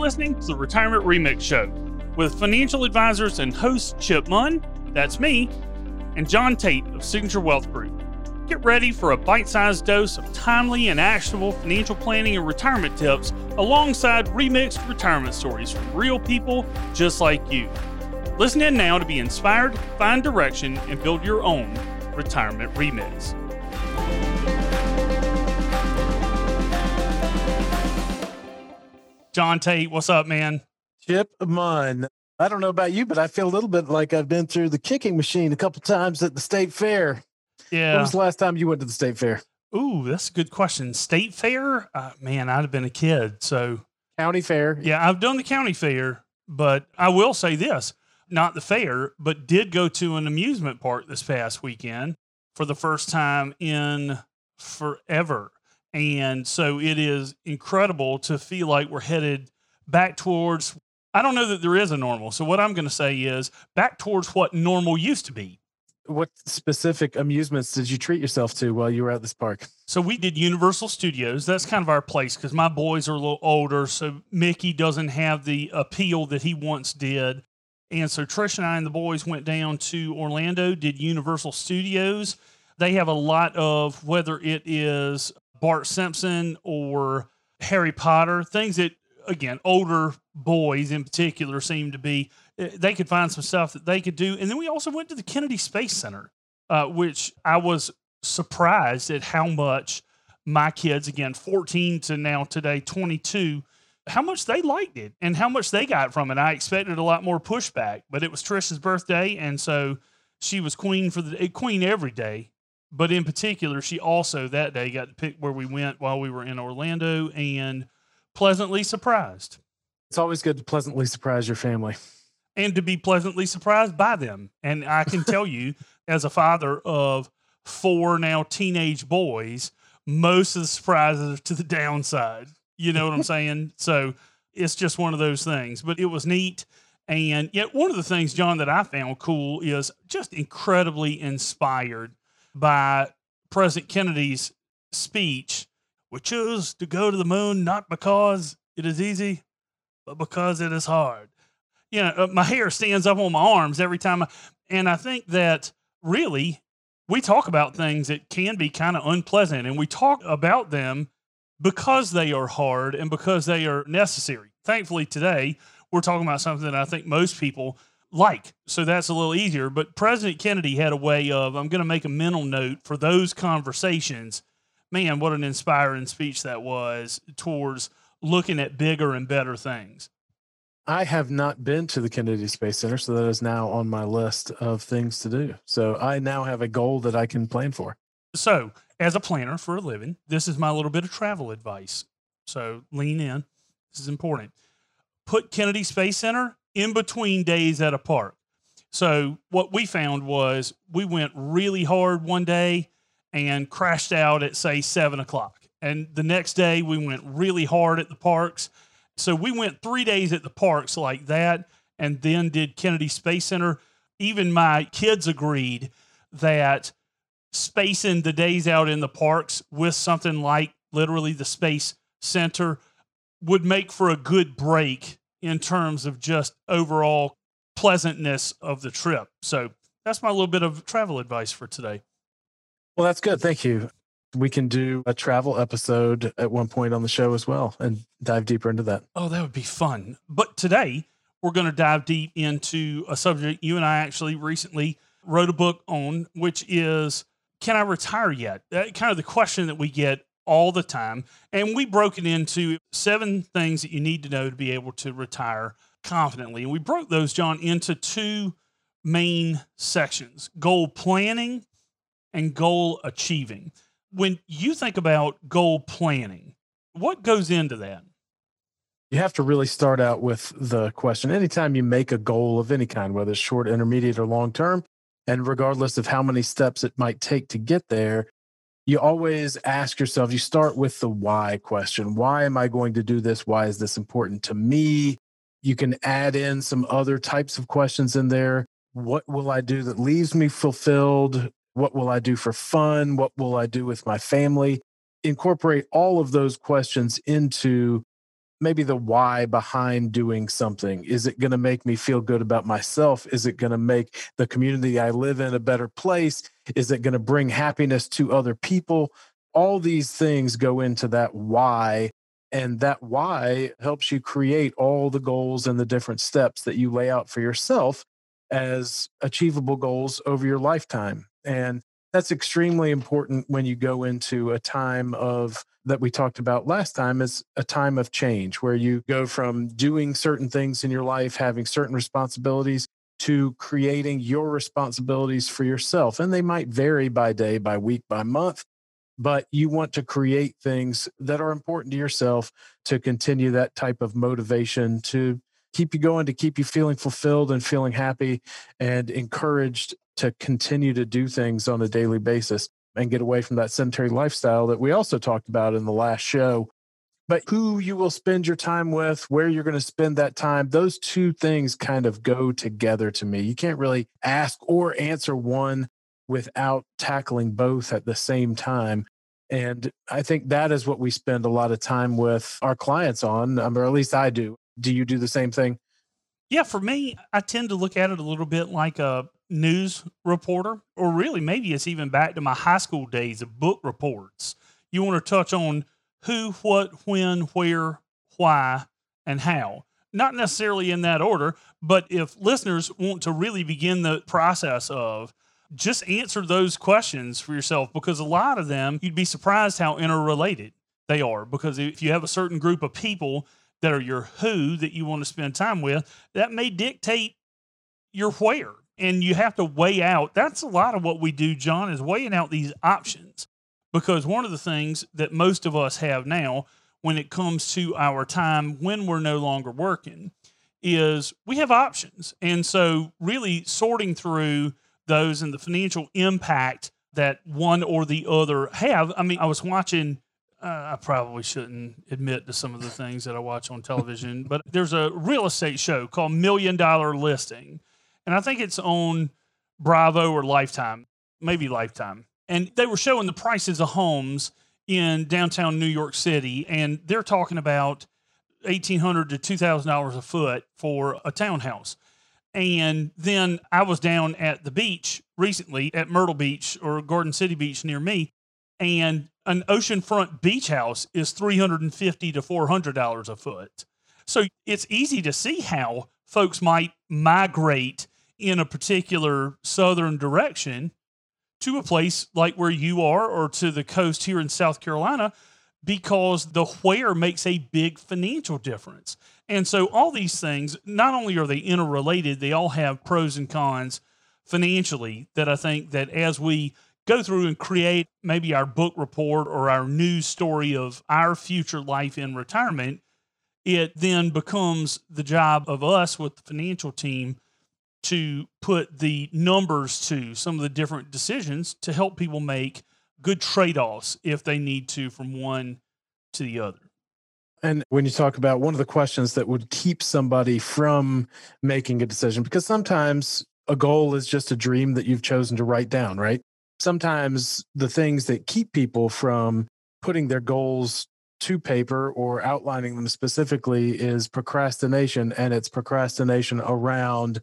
listening to the Retirement Remix Show with financial advisors and host Chip Munn, that's me, and Jon Tait of Signature Wealth Group. Get ready for a bite sized dose of timely and actionable financial planning and retirement tips alongside remixed retirement stories from real people just like you. Listen in now to be inspired, find direction, and build your own retirement remix. Jon Tait, what's up, man? Chip Munn. I don't know about you, but I feel a little bit like I've been through the kicking machine a couple times at the state fair. Yeah. When was the last time you went to the state fair? Ooh, that's a good question. State fair? Uh, man, I'd have been a kid. So, county fair. Yeah, I've done the county fair, but I will say this not the fair, but did go to an amusement park this past weekend for the first time in forever. And so it is incredible to feel like we're headed back towards, I don't know that there is a normal. So what I'm going to say is back towards what normal used to be. What specific amusements did you treat yourself to while you were at this park? So we did Universal Studios. That's kind of our place because my boys are a little older. So Mickey doesn't have the appeal that he once did. And so Trish and I and the boys went down to Orlando, did Universal Studios. They have a lot of whether it is Bart Simpson or Harry Potter, things that again older boys in particular seem to be eh, they could find some stuff that they could do. And then we also went to the Kennedy Space Center, uh, which I was surprised at how much my kids, again, 14 to now today, 22, how much they liked it and how much they got from it. I expected a lot more pushback, but it was Trish's birthday. And so she was queen for the eh, queen every day. But in particular, she also that day got to pick where we went while we were in Orlando and pleasantly surprised. It's always good to pleasantly surprise your family and to be pleasantly surprised by them. And I can tell you, as a father of four now teenage boys, most of the surprises are to the downside. You know what I'm saying? So it's just one of those things. But it was neat. And yet, one of the things, Jon, that I found cool is just incredibly inspired by President Kennedy's speech. We choose to go to the moon not because it is easy, but because it is hard. You know, my hair stands up on my arms every time. I, and I think that really we talk about things that can be kind of unpleasant and we talk about them because they are hard and because they are necessary. Thankfully, today we're talking about something that I think most people like. So that's a little easier. But President Kennedy had a way of, I'm going to make a mental note for those conversations. Man, what an inspiring speech that was towards looking at bigger and better things. I have not been to the Kennedy Space Center, so that is now on my list of things to do. So I now have a goal that I can plan for. So, as a planner for a living, this is my little bit of travel advice. So, lean in. This is important. Put Kennedy Space Center in between days at a park. So what we found was we went really hard one day and crashed out at say seven o'clock. And the next day we went really hard at the parks. So we went three days at the parks like that and then did Kennedy Space Center. Even my kids agreed that spacing the days out in the parks with something like literally the Space Center would make for a good break in terms of just overall pleasantness of the trip. So that's my little bit of travel advice for today. Well, that's good. Thank you. We can do a travel episode at one point on the show as well and dive deeper into that. Oh, that would be fun. But today, we're going to dive deep into a subject you and I actually recently wrote a book on, which is Can I retire yet? That kind of the question that we get all the time. And we broke it into seven things that you need to know to be able to retire confidently. And we broke those, Jon, into two main sections goal planning and goal achieving. When you think about goal planning, what goes into that? You have to really start out with the question. Anytime you make a goal of any kind, whether it's short, intermediate, or long term, and regardless of how many steps it might take to get there, you always ask yourself, you start with the why question. Why am I going to do this? Why is this important to me? You can add in some other types of questions in there. What will I do that leaves me fulfilled? What will I do for fun? What will I do with my family? Incorporate all of those questions into maybe the why behind doing something. Is it going to make me feel good about myself? Is it going to make the community I live in a better place? Is it going to bring happiness to other people? All these things go into that why. And that why helps you create all the goals and the different steps that you lay out for yourself as achievable goals over your lifetime. And that's extremely important when you go into a time of that we talked about last time is a time of change where you go from doing certain things in your life, having certain responsibilities to creating your responsibilities for yourself. And they might vary by day, by week, by month, but you want to create things that are important to yourself to continue that type of motivation to keep you going, to keep you feeling fulfilled and feeling happy and encouraged to continue to do things on a daily basis and get away from that sedentary lifestyle that we also talked about in the last show. But who you will spend your time with, where you're going to spend that time, those two things kind of go together to me. You can't really ask or answer one without tackling both at the same time. And I think that is what we spend a lot of time with our clients on, um, or at least I do. Do you do the same thing? Yeah, for me, I tend to look at it a little bit like a news reporter, or really maybe it's even back to my high school days of book reports. You want to touch on who, what, when, where, why, and how. Not necessarily in that order, but if listeners want to really begin the process of just answer those questions for yourself because a lot of them you'd be surprised how interrelated they are. Because if you have a certain group of people that are your who that you want to spend time with, that may dictate your where and you have to weigh out. That's a lot of what we do, Jon, is weighing out these options. Because one of the things that most of us have now when it comes to our time when we're no longer working is we have options. And so, really sorting through those and the financial impact that one or the other have. I mean, I was watching. I probably shouldn't admit to some of the things that I watch on television, but there's a real estate show called Million Dollar Listing and I think it's on Bravo or Lifetime, maybe Lifetime. And they were showing the prices of homes in downtown New York City, and they're talking about 1,800 to two thousand dollars a foot for a townhouse. And then I was down at the beach recently at Myrtle Beach or Garden City Beach near me, and an oceanfront beach house is three hundred and fifty to four hundred dollars a foot. So it's easy to see how folks might migrate in a particular southern direction to a place like where you are or to the coast here in South Carolina because the where makes a big financial difference. And so all these things, not only are they interrelated, they all have pros and cons financially that I think that as we go through and create maybe our book report or our news story of our future life in retirement, it then becomes the job of us with the financial team to put the numbers to some of the different decisions to help people make good trade offs if they need to from one to the other. And when you talk about one of the questions that would keep somebody from making a decision, because sometimes a goal is just a dream that you've chosen to write down, right? Sometimes the things that keep people from putting their goals to paper or outlining them specifically is procrastination. And it's procrastination around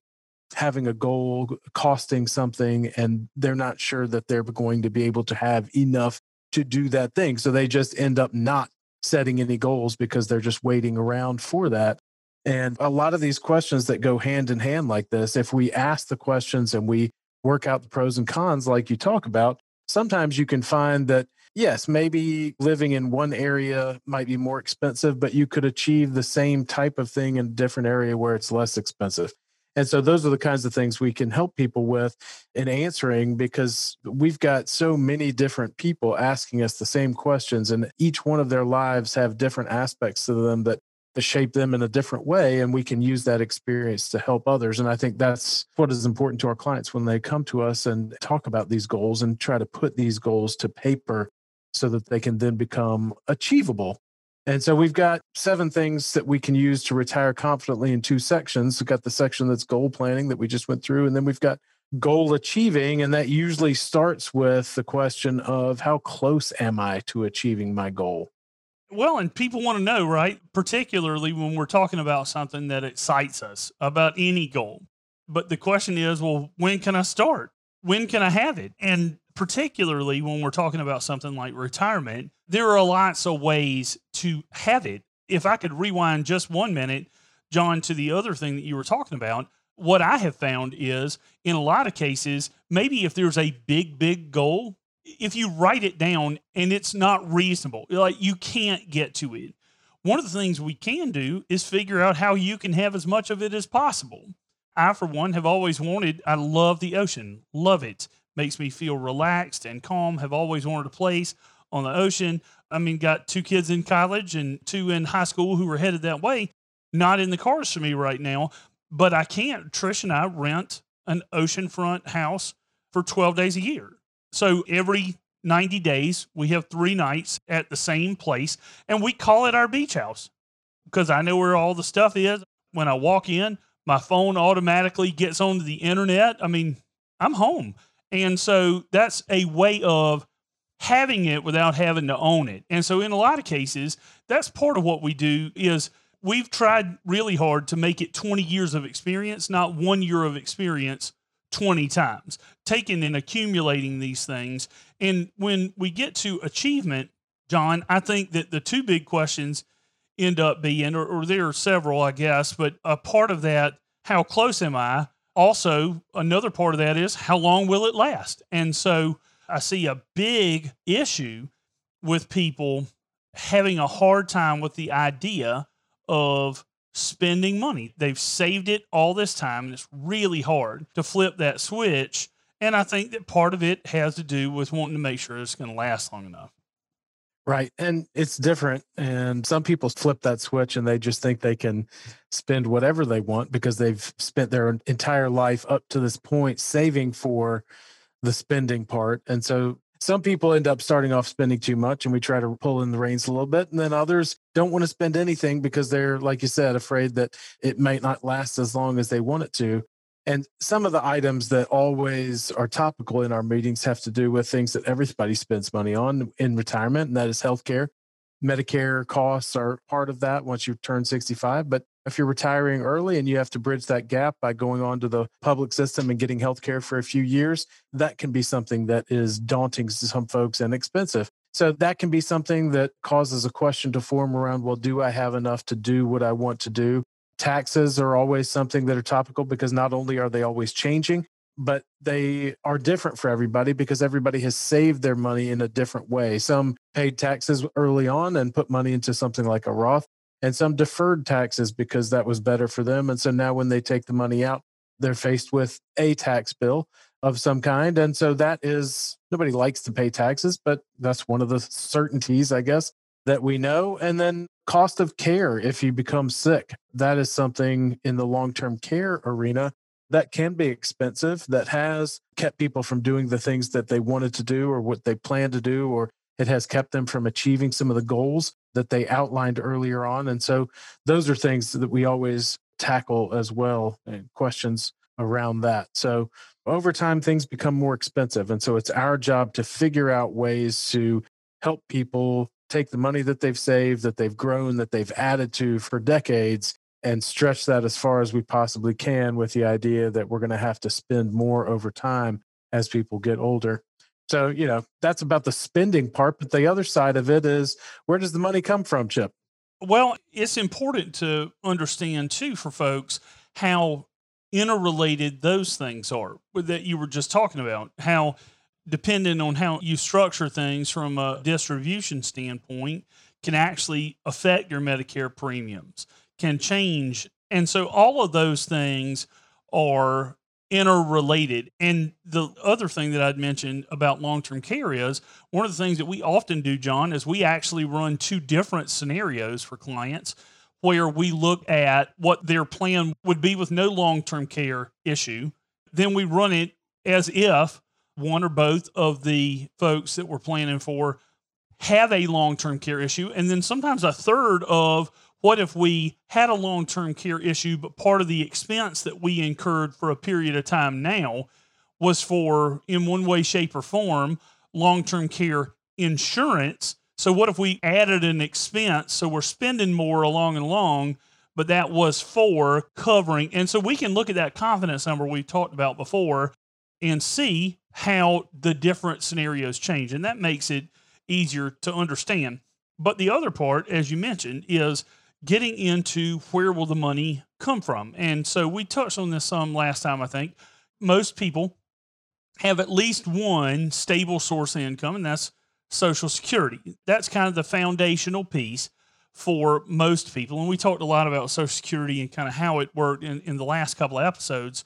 having a goal costing something and they're not sure that they're going to be able to have enough to do that thing. So they just end up not setting any goals because they're just waiting around for that. And a lot of these questions that go hand in hand like this, if we ask the questions and we work out the pros and cons, like you talk about, sometimes you can find that, yes, maybe living in one area might be more expensive, but you could achieve the same type of thing in a different area where it's less expensive. And so those are the kinds of things we can help people with in answering because we've got so many different people asking us the same questions and each one of their lives have different aspects to them that shape them in a different way and we can use that experience to help others and i think that's what is important to our clients when they come to us and talk about these goals and try to put these goals to paper so that they can then become achievable and so we've got seven things that we can use to retire confidently in two sections. We've got the section that's goal planning that we just went through, and then we've got goal achieving. And that usually starts with the question of how close am I to achieving my goal? Well, and people want to know, right? Particularly when we're talking about something that excites us about any goal. But the question is, well, when can I start? When can I have it? And particularly when we're talking about something like retirement, there are lots of ways to have it. If I could rewind just one minute, Jon, to the other thing that you were talking about, what I have found is in a lot of cases, maybe if there's a big, big goal, if you write it down and it's not reasonable, like you can't get to it. One of the things we can do is figure out how you can have as much of it as possible. I, for one, have always wanted, I love the ocean, love it. Makes me feel relaxed and calm. Have always wanted a place on the ocean. I mean, got two kids in college and two in high school who were headed that way. Not in the cards for me right now, but I can't. Trish and I rent an oceanfront house for 12 days a year. So every 90 days, we have three nights at the same place and we call it our beach house because I know where all the stuff is. When I walk in, my phone automatically gets onto the internet. I mean, I'm home. And so that's a way of having it without having to own it. And so in a lot of cases, that's part of what we do is we've tried really hard to make it 20 years of experience, not 1 year of experience 20 times, taking and accumulating these things. And when we get to achievement, Jon, I think that the two big questions end up being, or, or there are several, I guess, but a part of that, how close am I? Also, another part of that is how long will it last? And so I see a big issue with people having a hard time with the idea of spending money. They've saved it all this time, and it's really hard to flip that switch. And I think that part of it has to do with wanting to make sure it's going to last long enough. Right. And it's different. And some people flip that switch and they just think they can spend whatever they want because they've spent their entire life up to this point saving for the spending part. And so some people end up starting off spending too much and we try to pull in the reins a little bit and then others don't want to spend anything because they're like you said afraid that it might not last as long as they want it to. And some of the items that always are topical in our meetings have to do with things that everybody spends money on in retirement and that is healthcare. Medicare costs are part of that once you turn 65 but if you're retiring early and you have to bridge that gap by going on to the public system and getting health care for a few years, that can be something that is daunting to some folks and expensive. So that can be something that causes a question to form around well, do I have enough to do what I want to do? Taxes are always something that are topical because not only are they always changing, but they are different for everybody because everybody has saved their money in a different way. Some paid taxes early on and put money into something like a Roth and some deferred taxes because that was better for them. And so now when they take the money out, they're faced with a tax bill of some kind. And so that is nobody likes to pay taxes, but that's one of the certainties, I guess, that we know. And then cost of care if you become sick. That is something in the long term care arena that can be expensive, that has kept people from doing the things that they wanted to do or what they planned to do, or it has kept them from achieving some of the goals that they outlined earlier on. And so those are things that we always tackle as well and questions around that. So over time, things become more expensive. And so it's our job to figure out ways to help people take the money that they've saved, that they've grown, that they've added to for decades, and stretch that as far as we possibly can with the idea that we're going to have to spend more over time as people get older. So, you know, that's about the spending part. But the other side of it is where does the money come from, Chip? Well, it's important to understand too for folks how interrelated those things are that you were just talking about. How, depending on how you structure things from a distribution standpoint, can actually affect your Medicare premiums, can change. And so all of those things are interrelated. And the other thing that I'd mentioned about long term care is one of the things that we often do, Jon, is we actually run two different scenarios for clients where we look at what their plan would be with no long term care issue. Then we run it as if one or both of the folks that we're planning for have a long term care issue. And then sometimes a third of what if we had a long term care issue, but part of the expense that we incurred for a period of time now was for, in one way, shape, or form, long term care insurance So what if we added an expense? So we're spending more along and along, but that was for covering. And so we can look at that confidence number we talked about before and see how the different scenarios change. And that makes it easier to understand. But the other part, as you mentioned, is getting into where will the money come from. And so we touched on this some last time, I think. Most people have at least one stable source of income, and that's Social Security. That's kind of the foundational piece for most people. And we talked a lot about Social Security and kind of how it worked in, in the last couple of episodes,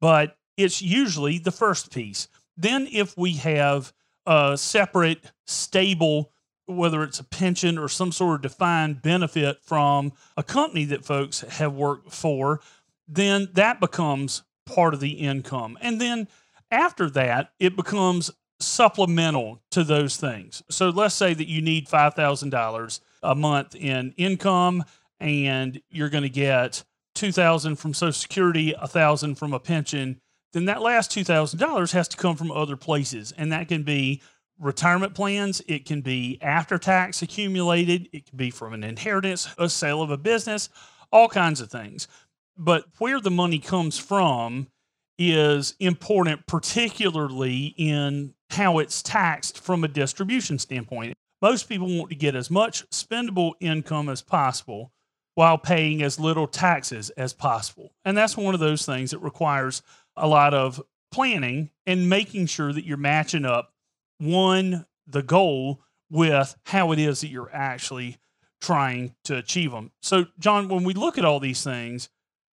but it's usually the first piece. Then, if we have a separate, stable, whether it's a pension or some sort of defined benefit from a company that folks have worked for, then that becomes part of the income. And then after that, it becomes supplemental to those things. So let's say that you need $5,000 a month in income and you're going to get 2000 from social security, 1000 from a pension, then that last $2000 has to come from other places and that can be retirement plans, it can be after tax accumulated, it can be from an inheritance, a sale of a business, all kinds of things. But where the money comes from is important, particularly in how it's taxed from a distribution standpoint. Most people want to get as much spendable income as possible while paying as little taxes as possible. And that's one of those things that requires a lot of planning and making sure that you're matching up one, the goal with how it is that you're actually trying to achieve them. So, Jon, when we look at all these things,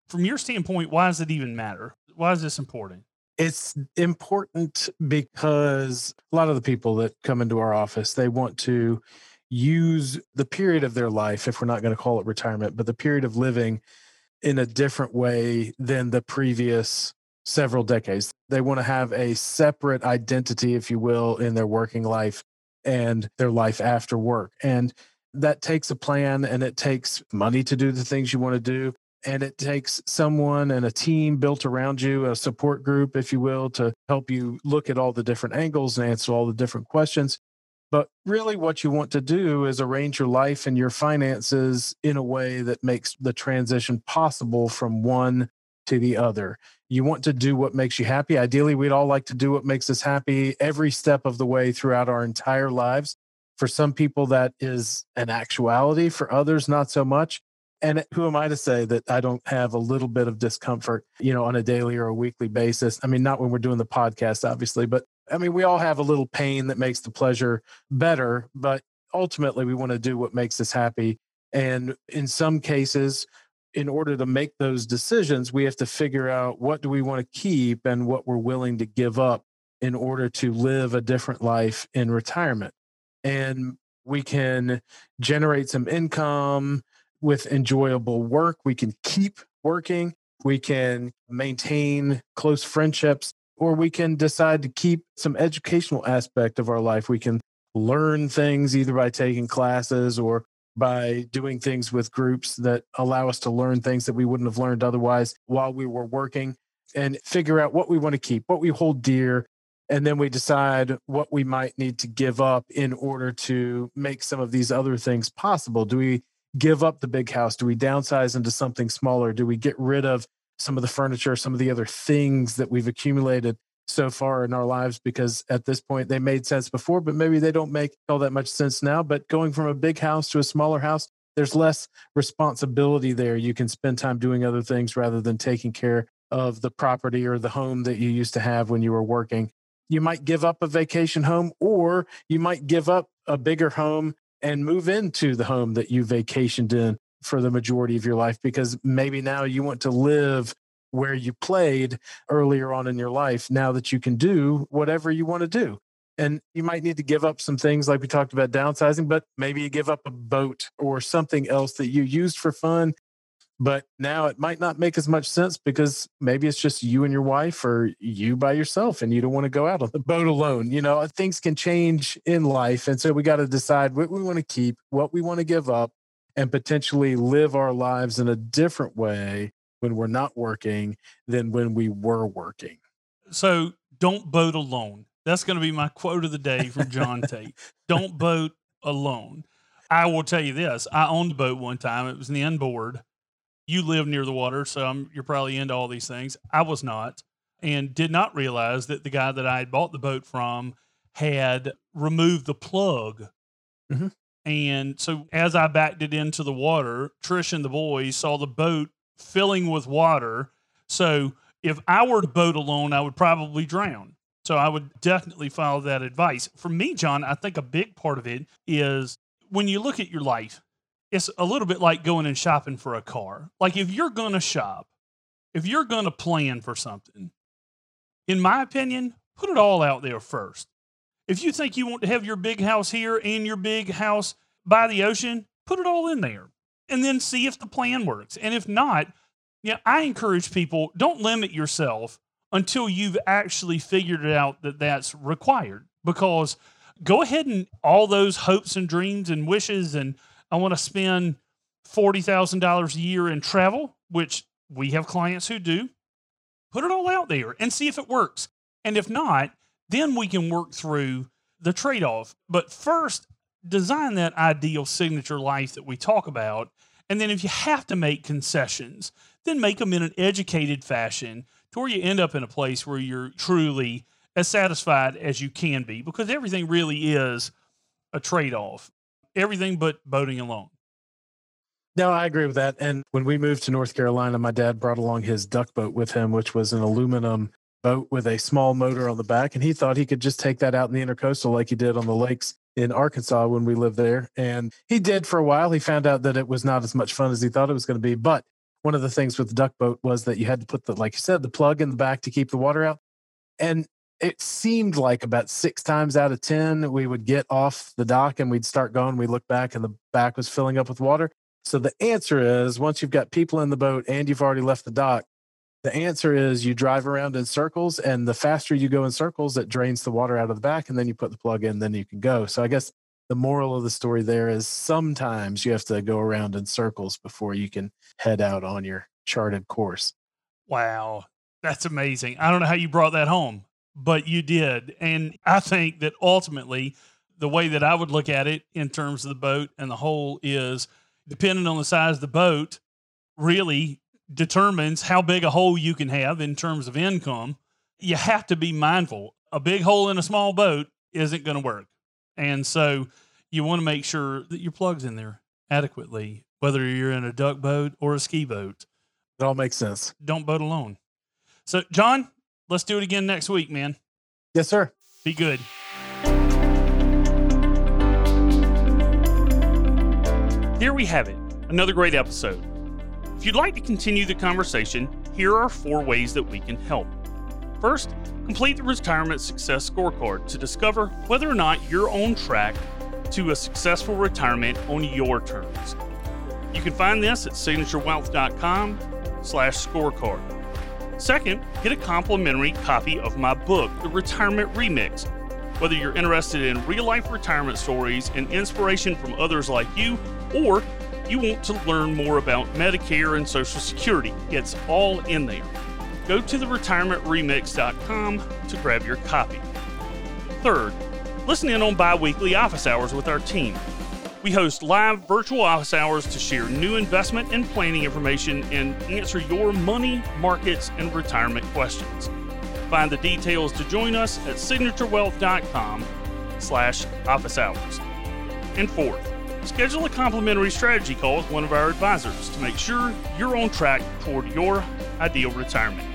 from your standpoint, why does it even matter? Why is this important? It's important because a lot of the people that come into our office, they want to use the period of their life, if we're not going to call it retirement, but the period of living in a different way than the previous several decades. They want to have a separate identity, if you will, in their working life and their life after work. And that takes a plan and it takes money to do the things you want to do and it takes someone and a team built around you, a support group, if you will, to help you look at all the different angles and answer all the different questions. But really, what you want to do is arrange your life and your finances in a way that makes the transition possible from one to the other. You want to do what makes you happy. Ideally, we'd all like to do what makes us happy every step of the way throughout our entire lives. For some people, that is an actuality. For others, not so much. And who am I to say that I don't have a little bit of discomfort, you know, on a daily or a weekly basis? I mean, not when we're doing the podcast, obviously, but I mean, we all have a little pain that makes the pleasure better, but ultimately we want to do what makes us happy. And in some cases, in order to make those decisions, we have to figure out what do we want to keep and what we're willing to give up in order to live a different life in retirement. And we can generate some income with enjoyable work. We can keep working. We can maintain close friendships, or we can decide to keep some educational aspect of our life. We can learn things either by taking classes or by doing things with groups that allow us to learn things that we wouldn't have learned otherwise while we were working and figure out what we want to keep, what we hold dear. And then we decide what we might need to give up in order to make some of these other things possible. Do we give up the big house? Do we downsize into something smaller? Do we get rid of some of the furniture, some of the other things that we've accumulated so far in our lives? Because at this point, they made sense before, but maybe they don't make all that much sense now. But going from a big house to a smaller house, there's less responsibility there. You can spend time doing other things rather than taking care of the property or the home that you used to have when you were working. You might give up a vacation home, or you might give up a bigger home and move into the home that you vacationed in for the majority of your life because maybe now you want to live where you played earlier on in your life now that you can do whatever you want to do. And you might need to give up some things like we talked about downsizing, but maybe you give up a boat or something else that you used for fun but now it might not make as much sense because maybe it's just you and your wife or you by yourself and you don't want to go out on the boat alone. You know, uh, things can change in life. And so we got to decide what we want to keep, what we want to give up, and potentially live our lives in a different way when we're not working than when we were working. So don't boat alone. That's going to be my quote of the day from Jon Tait. Don't boat alone. I will tell you this I owned a boat one time, it was an inboard. You live near the water, so I'm, you're probably into all these things. I was not, and did not realize that the guy that I had bought the boat from had removed the plug. Mhm. And so as I backed it into the water, Trish and the boys saw the boat filling with water. So if I were to boat alone, I would probably drown. So I would definitely follow that advice. For me, Jon, I think a big part of it is when you look at your life, it's a little bit like going and shopping for a car. Like if you're going to shop, if you're going to plan for something, in my opinion, put it all out there first. If you think you want to have your big house here and your big house by the ocean, put it all in there and then see if the plan works. And if not, yeah, I encourage people don't limit yourself until you've actually figured it out that that's required because go ahead and all those hopes and dreams and wishes and I want to spend $40,000 a year in travel, which we have clients who do. Put it all out there and see if it works. And if not, then we can work through the trade off. But first, design that ideal signature life that we talk about. And then if you have to make concessions, then make them in an educated fashion to where you end up in a place where you're truly as satisfied as you can be because everything really is a trade off. Everything but boating alone. No, I agree with that. And when we moved to North Carolina, my dad brought along his duck boat with him, which was an aluminum boat with a small motor on the back. And he thought he could just take that out in the intercoastal like he did on the lakes in Arkansas when we lived there. And he did for a while. He found out that it was not as much fun as he thought it was going to be. But one of the things with the duck boat was that you had to put the, like you said, the plug in the back to keep the water out. And it seemed like about six times out of 10, we would get off the dock and we'd start going. We look back and the back was filling up with water. So the answer is once you've got people in the boat and you've already left the dock, the answer is you drive around in circles, and the faster you go in circles, it drains the water out of the back, and then you put the plug in, then you can go. So I guess the moral of the story there is sometimes you have to go around in circles before you can head out on your charted course. Wow, that's amazing. I don't know how you brought that home, but you did. And I think that ultimately, the way that I would look at it in terms of the boat and the whole is depending on the size of the boat, really determines how big a hole you can have in terms of income. You have to be mindful. A big hole in a small boat isn't going to work. And so you want to make sure that your plug's in there adequately, whether you're in a duck boat or a ski boat. It all makes sense. Don't boat alone. So, Jon, let's do it again next week, man. Yes, sir. Be good. There we have it, another great episode. If you'd like to continue the conversation, here are four ways that we can help. First, complete the Retirement Success Scorecard to discover whether or not you're on track to a successful retirement on your terms. You can find this at signaturewealth.com slash scorecard. Second, get a complimentary copy of my book, The Retirement Remix. Whether you're interested in real life retirement stories and inspiration from others like you, or you want to learn more about Medicare and Social Security, it's all in there. Go to theretirementremix.com to grab your copy. Third, listen in on bi weekly office hours with our team. We host live virtual office hours to share new investment and planning information and answer your money, markets, and retirement questions. Find the details to join us at signaturewealth.com slash office hours. And fourth, schedule a complimentary strategy call with one of our advisors to make sure you're on track toward your ideal retirement.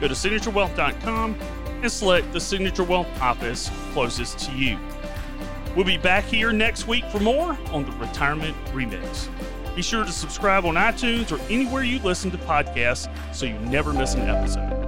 Go to signaturewealth.com and select the Signature Wealth office closest to you. We'll be back here next week for more on the Retirement Remix. Be sure to subscribe on iTunes or anywhere you listen to podcasts so you never miss an episode.